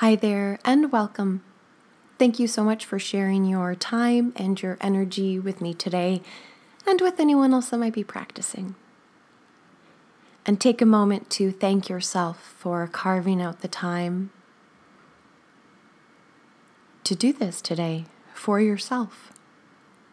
Hi there, and welcome. Thank you so much for sharing your time and your energy with me today and with anyone else that might be practicing. And take a moment to thank yourself for carving out the time to do this today for yourself.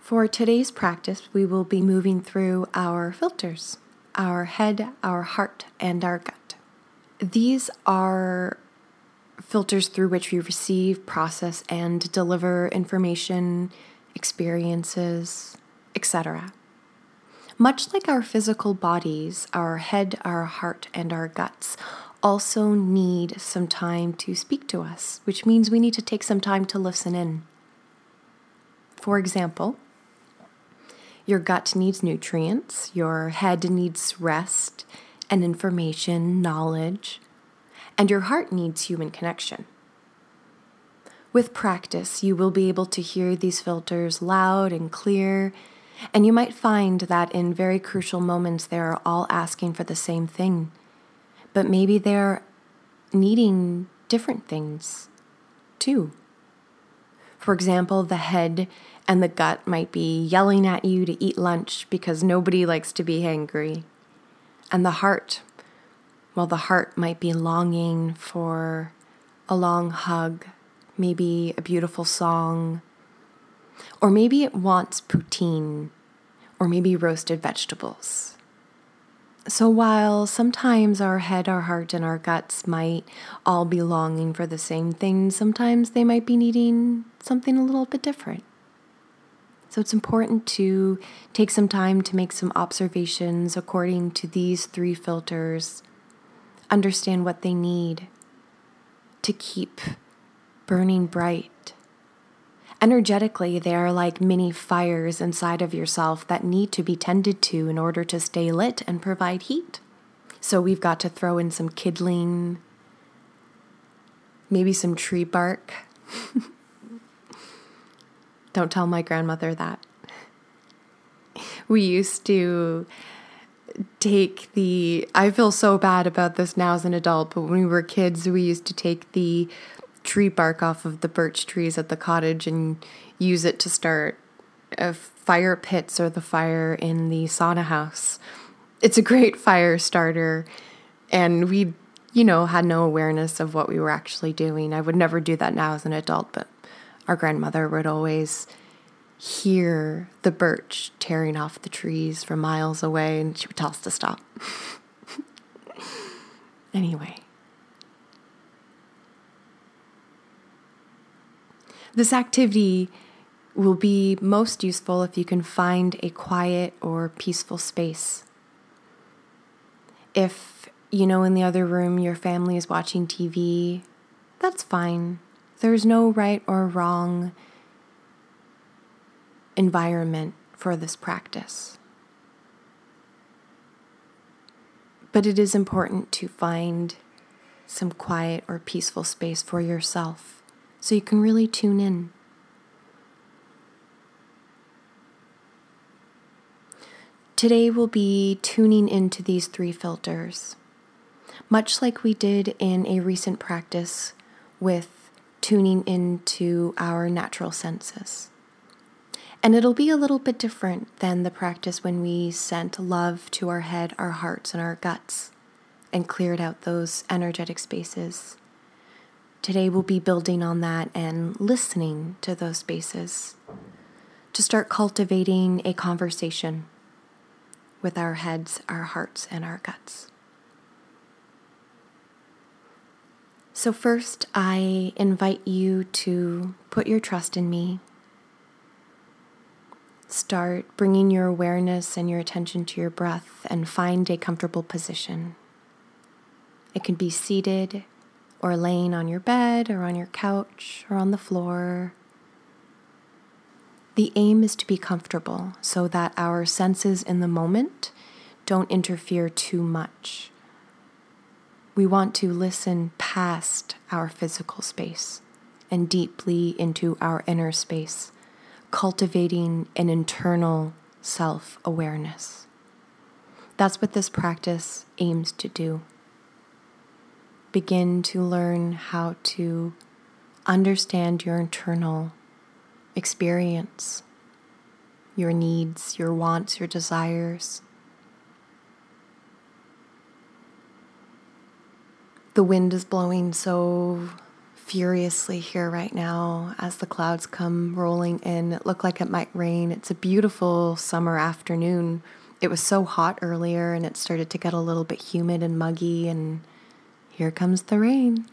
For today's practice, we will be moving through our filters our head, our heart, and our gut. These are filters through which we receive, process, and deliver information, experiences, etc. Much like our physical bodies, our head, our heart, and our guts also need some time to speak to us, which means we need to take some time to listen in. For example, your gut needs nutrients, your head needs rest and information, knowledge, and your heart needs human connection. With practice, you will be able to hear these filters loud and clear, and you might find that in very crucial moments they are all asking for the same thing, but maybe they're needing different things too. For example, the head and the gut might be yelling at you to eat lunch because nobody likes to be hangry. And the heart well, the heart might be longing for a long hug, maybe a beautiful song, or maybe it wants poutine, or maybe roasted vegetables. So, while sometimes our head, our heart, and our guts might all be longing for the same thing, sometimes they might be needing something a little bit different. So, it's important to take some time to make some observations according to these three filters understand what they need to keep burning bright. Energetically, they are like mini fires inside of yourself that need to be tended to in order to stay lit and provide heat. So, we've got to throw in some kindling, maybe some tree bark. Don't tell my grandmother that. We used to take the I feel so bad about this now as an adult, but when we were kids, we used to take the tree bark off of the birch trees at the cottage and use it to start a fire pits or the fire in the sauna house. It's a great fire starter and we you know had no awareness of what we were actually doing. I would never do that now as an adult, but our grandmother would always hear the birch tearing off the trees from miles away, and she would tell us to stop. anyway. This activity will be most useful if you can find a quiet or peaceful space. If, you know, in the other room your family is watching TV, that's fine. There's no right or wrong environment for this practice. But it is important to find some quiet or peaceful space for yourself so you can really tune in. Today we'll be tuning into these three filters, much like we did in a recent practice with tuning into our natural senses. And it'll be a little bit different than the practice when we sent love to our head, our hearts, and our guts and cleared out those energetic spaces. Today we'll be building on that and listening to those spaces to start cultivating a conversation with our heads, our hearts, and our guts. So, first, I invite you to put your trust in me Start bringing your awareness and your attention to your breath and find a comfortable position. It can be seated or laying on your bed or on your couch or on the floor. The aim is to be comfortable so that our senses in the moment don't interfere too much. We want to listen past our physical space and deeply into our inner space cultivating an internal self awareness. That's what this practice aims to do. begin to learn how to understand your internal experience, your needs, your wants, your desires. The wind is blowing so furiously here right now as the clouds come rolling in. It looked like it might rain. It's a beautiful summer afternoon. It was so hot earlier and it started to get a little bit humid and muggy, and here comes the rain.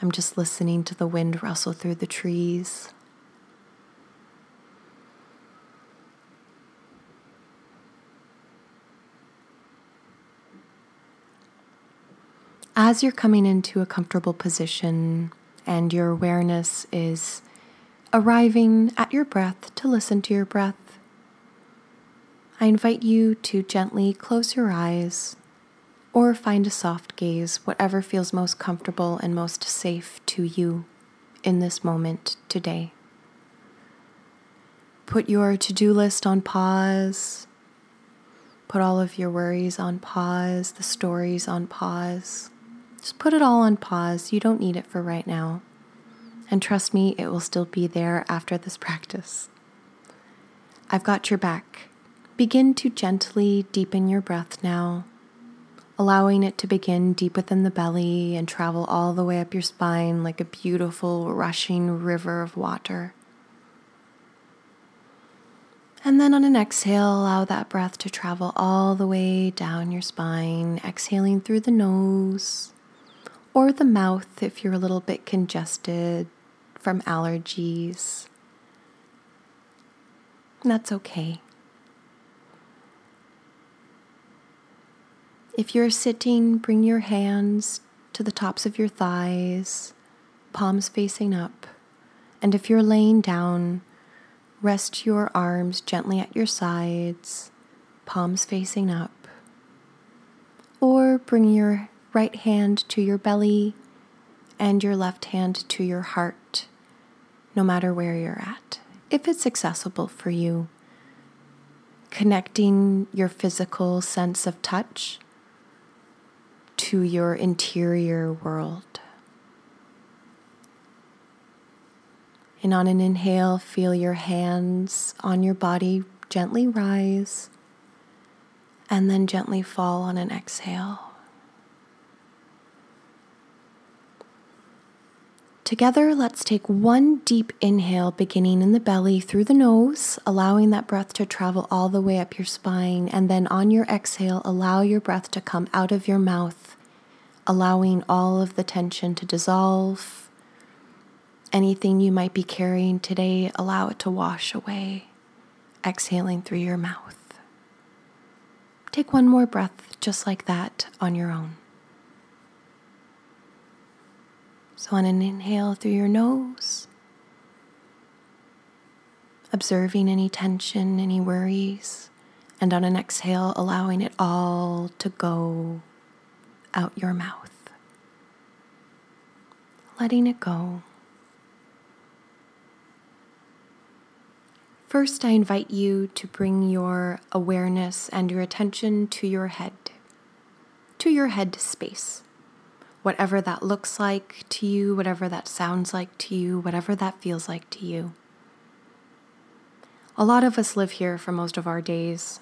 I'm just listening to the wind rustle through the trees. As you're coming into a comfortable position and your awareness is arriving at your breath to listen to your breath, I invite you to gently close your eyes or find a soft gaze, whatever feels most comfortable and most safe to you in this moment today. Put your to do list on pause. Put all of your worries on pause, the stories on pause. Just put it all on pause. You don't need it for right now. And trust me, it will still be there after this practice. I've got your back. Begin to gently deepen your breath now allowing it to begin deep within the belly and travel all the way up your spine like a beautiful rushing river of water. And then on an exhale, allow that breath to travel all the way down your spine, exhaling through the nose or the mouth if you're a little bit congested from allergies. That's okay. If you're sitting, bring your hands to the tops of your thighs, palms facing up. And if you're laying down, rest your arms gently at your sides, palms facing up. Or bring your right hand to your belly and your left hand to your heart, no matter where you're at, if it's accessible for you. Connecting your physical sense of touch to your interior world. And on an inhale, feel your hands on your body gently rise and then gently fall on an exhale. Together, let's take one deep inhale, beginning in the belly through the nose, allowing that breath to travel all the way up your spine. And then on your exhale, allow your breath to come out of your mouth, allowing all of the tension to dissolve. Anything you might be carrying today, allow it to wash away, exhaling through your mouth. Take one more breath just like that on your own. So, on an inhale through your nose, observing any tension, any worries, and on an exhale, allowing it all to go out your mouth. Letting it go. First, I invite you to bring your awareness and your attention to your head, to your head space whatever that looks like to you, whatever that sounds like to you, whatever that feels like to you. A lot of us live here for most of our days.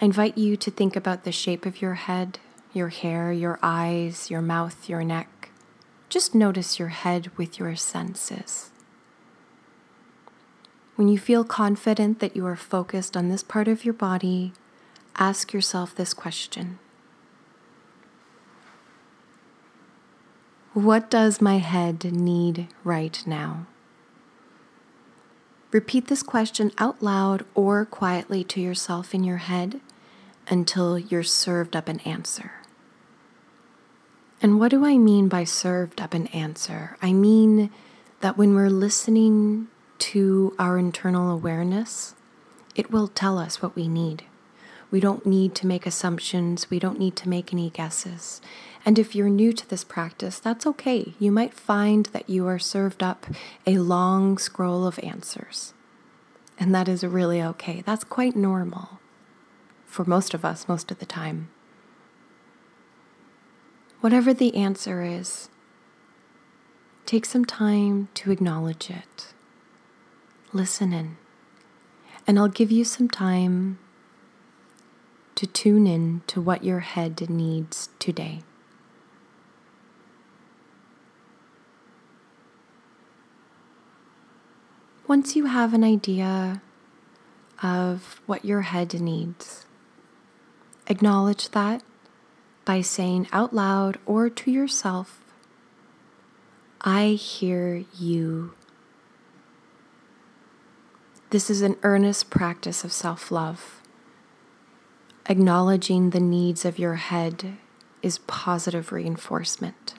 I invite you to think about the shape of your head, your hair, your eyes, your mouth, your neck. Just notice your head with your senses. When you feel confident that you are focused on this part of your body, ask yourself this question What does my head need right now? Repeat this question out loud or quietly to yourself in your head until you're served up an answer. And what do I mean by served up an answer? I mean that when we're listening to our internal awareness, it will tell us what we need. We don't need to make assumptions. We don't need to make any guesses. And if you're new to this practice, that's okay. You might find that you are served up a long scroll of answers. And that is really okay. That's quite normal for most of us, most of the time. Whatever the answer is, take some time to acknowledge it. Listen in. And I'll give you some time to tune in to what your head needs today. Once you have an idea of what your head needs, acknowledge that by saying out loud or to yourself, I hear you. This is an earnest practice of self love. Acknowledging the needs of your head is positive reinforcement.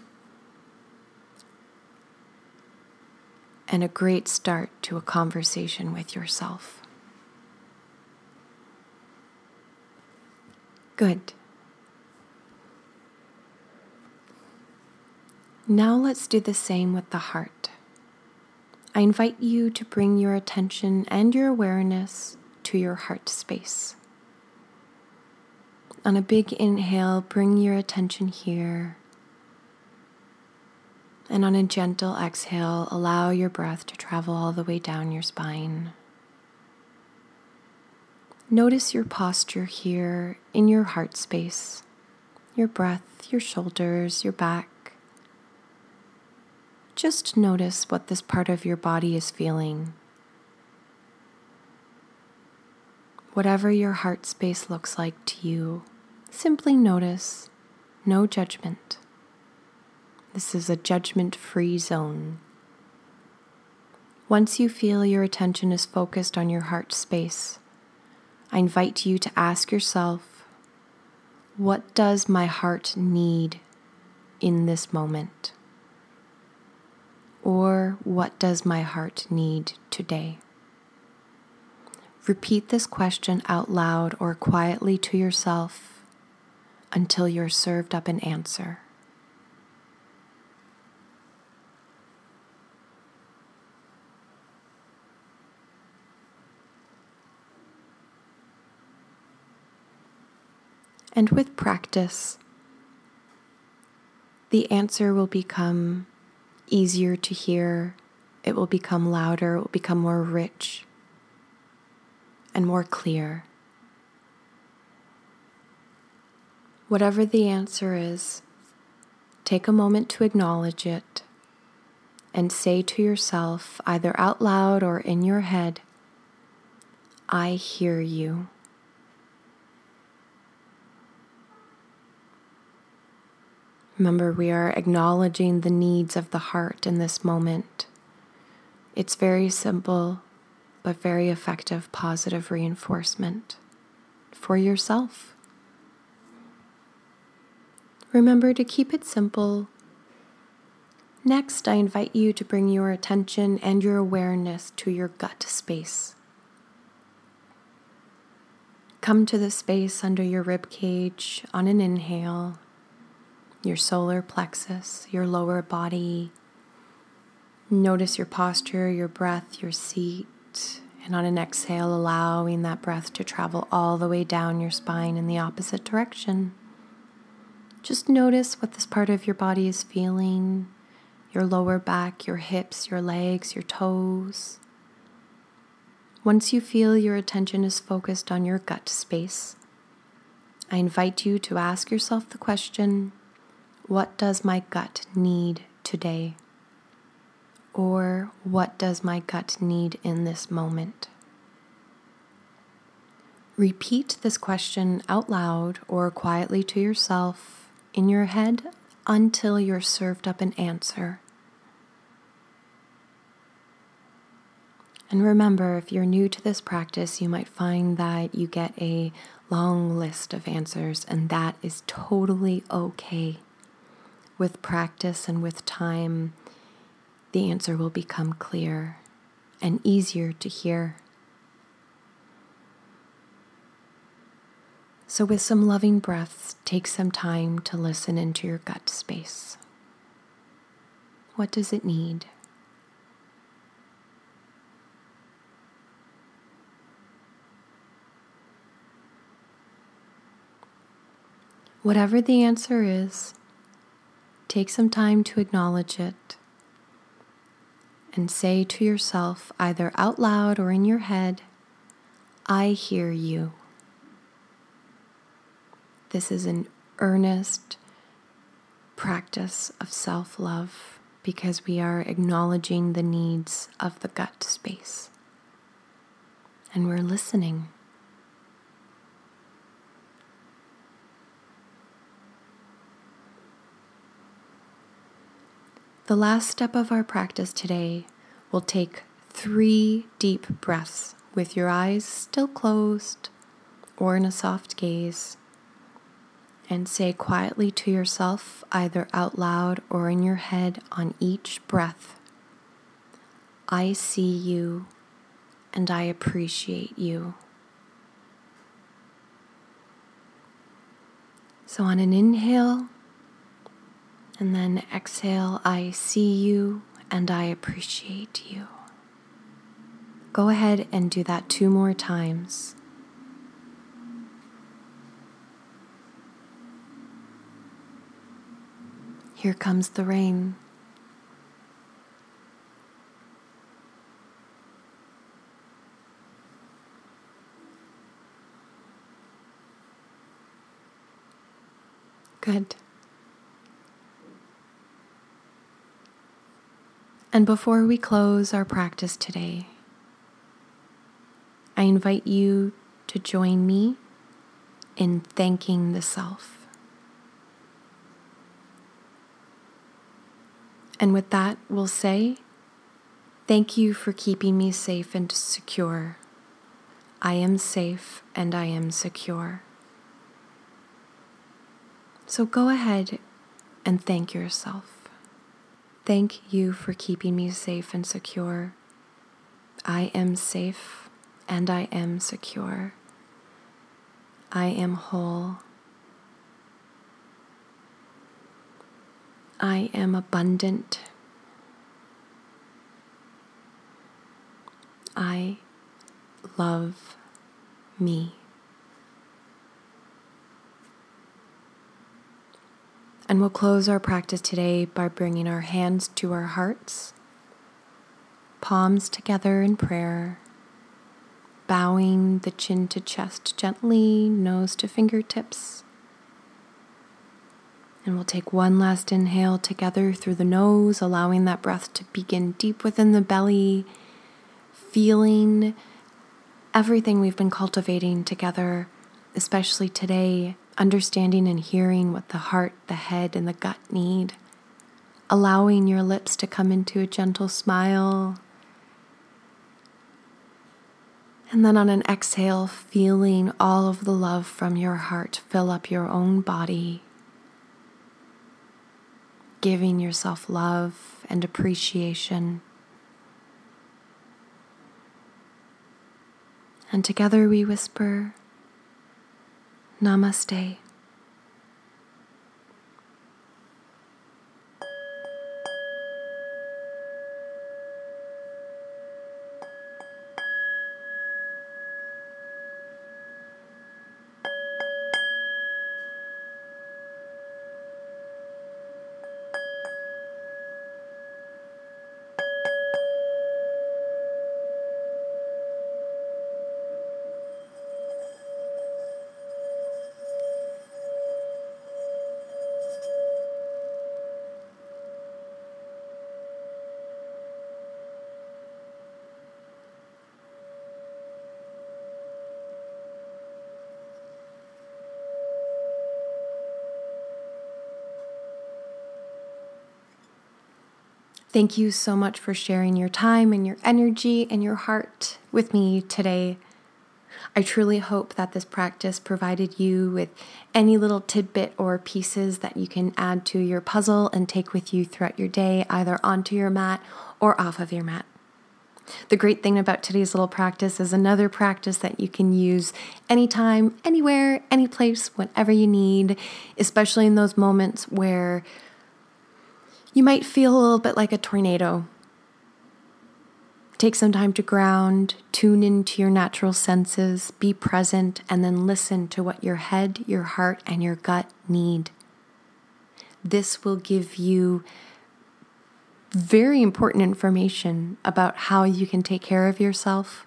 and a great start to a conversation with yourself. Good. Now let's do the same with the heart. I invite you to bring your attention and your awareness to your heart space. On a big inhale, bring your attention here and on a gentle exhale, allow your breath to travel all the way down your spine. Notice your posture here in your heart space, your breath, your shoulders, your back. Just notice what this part of your body is feeling. Whatever your heart space looks like to you, simply notice, no judgment. This is a judgment free zone. Once you feel your attention is focused on your heart space, I invite you to ask yourself what does my heart need in this moment? Or what does my heart need today? Repeat this question out loud or quietly to yourself until you're served up an answer. And with practice, the answer will become easier to hear, it will become louder, it will become more rich and more clear. Whatever the answer is, take a moment to acknowledge it and say to yourself, either out loud or in your head, I hear you. Remember, we are acknowledging the needs of the heart in this moment. It's very simple, but very effective positive reinforcement for yourself. Remember to keep it simple. Next, I invite you to bring your attention and your awareness to your gut space. Come to the space under your rib cage on an inhale your solar plexus, your lower body. Notice your posture, your breath, your seat. And on an exhale, allowing that breath to travel all the way down your spine in the opposite direction. Just notice what this part of your body is feeling your lower back, your hips, your legs, your toes. Once you feel your attention is focused on your gut space, I invite you to ask yourself the question what does my gut need today? Or what does my gut need in this moment? Repeat this question out loud or quietly to yourself in your head until you're served up an answer. And remember, if you're new to this practice, you might find that you get a long list of answers, and that is totally okay with practice and with time, the answer will become clear and easier to hear. So, with some loving breaths, take some time to listen into your gut space. What does it need? Whatever the answer is, Take some time to acknowledge it and say to yourself, either out loud or in your head, I hear you. This is an earnest practice of self love because we are acknowledging the needs of the gut space and we're listening. The last step of our practice today will take three deep breaths with your eyes still closed or in a soft gaze. And say quietly to yourself, either out loud or in your head on each breath I see you and I appreciate you. So, on an inhale, and then exhale, I see you and I appreciate you. Go ahead and do that two more times. Here comes the rain. Good. And before we close our practice today, I invite you to join me in thanking the self. And with that, we'll say, Thank you for keeping me safe and secure. I am safe and I am secure. So go ahead and thank yourself. Thank you for keeping me safe and secure. I am safe and I am secure. I am whole. I am abundant. I love me. And we'll close our practice today by bringing our hands to our hearts, palms together in prayer, bowing the chin to chest gently, nose to fingertips. And we'll take one last inhale together through the nose, allowing that breath to begin deep within the belly, feeling everything we've been cultivating together, especially today understanding and hearing what the heart, the head, and the gut need, allowing your lips to come into a gentle smile. And then on an exhale, feeling all of the love from your heart fill up your own body, giving yourself love and appreciation. And together we whisper, Namaste. Thank you so much for sharing your time and your energy and your heart with me today. I truly hope that this practice provided you with any little tidbit or pieces that you can add to your puzzle and take with you throughout your day, either onto your mat or off of your mat. The great thing about today's little practice is another practice that you can use anytime, anywhere, any place, whenever you need, especially in those moments where you might feel a little bit like a tornado. Take some time to ground, tune into your natural senses, be present, and then listen to what your head, your heart, and your gut need. this will give you very important information about how you can take care of yourself,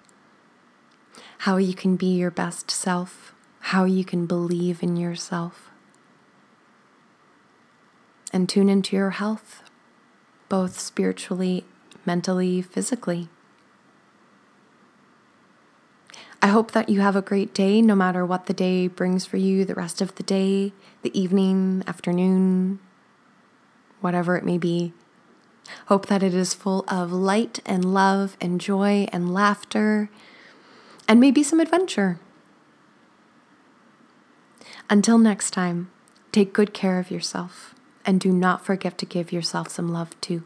how you can be your best self, how you can believe in yourself, and tune into your health, both spiritually, mentally, physically. I hope that you have a great day no matter what the day brings for you, the rest of the day, the evening, afternoon, whatever it may be. Hope that it is full of light and love and joy and laughter and maybe some adventure. Until next time, take good care of yourself and do not forget to give yourself some love too.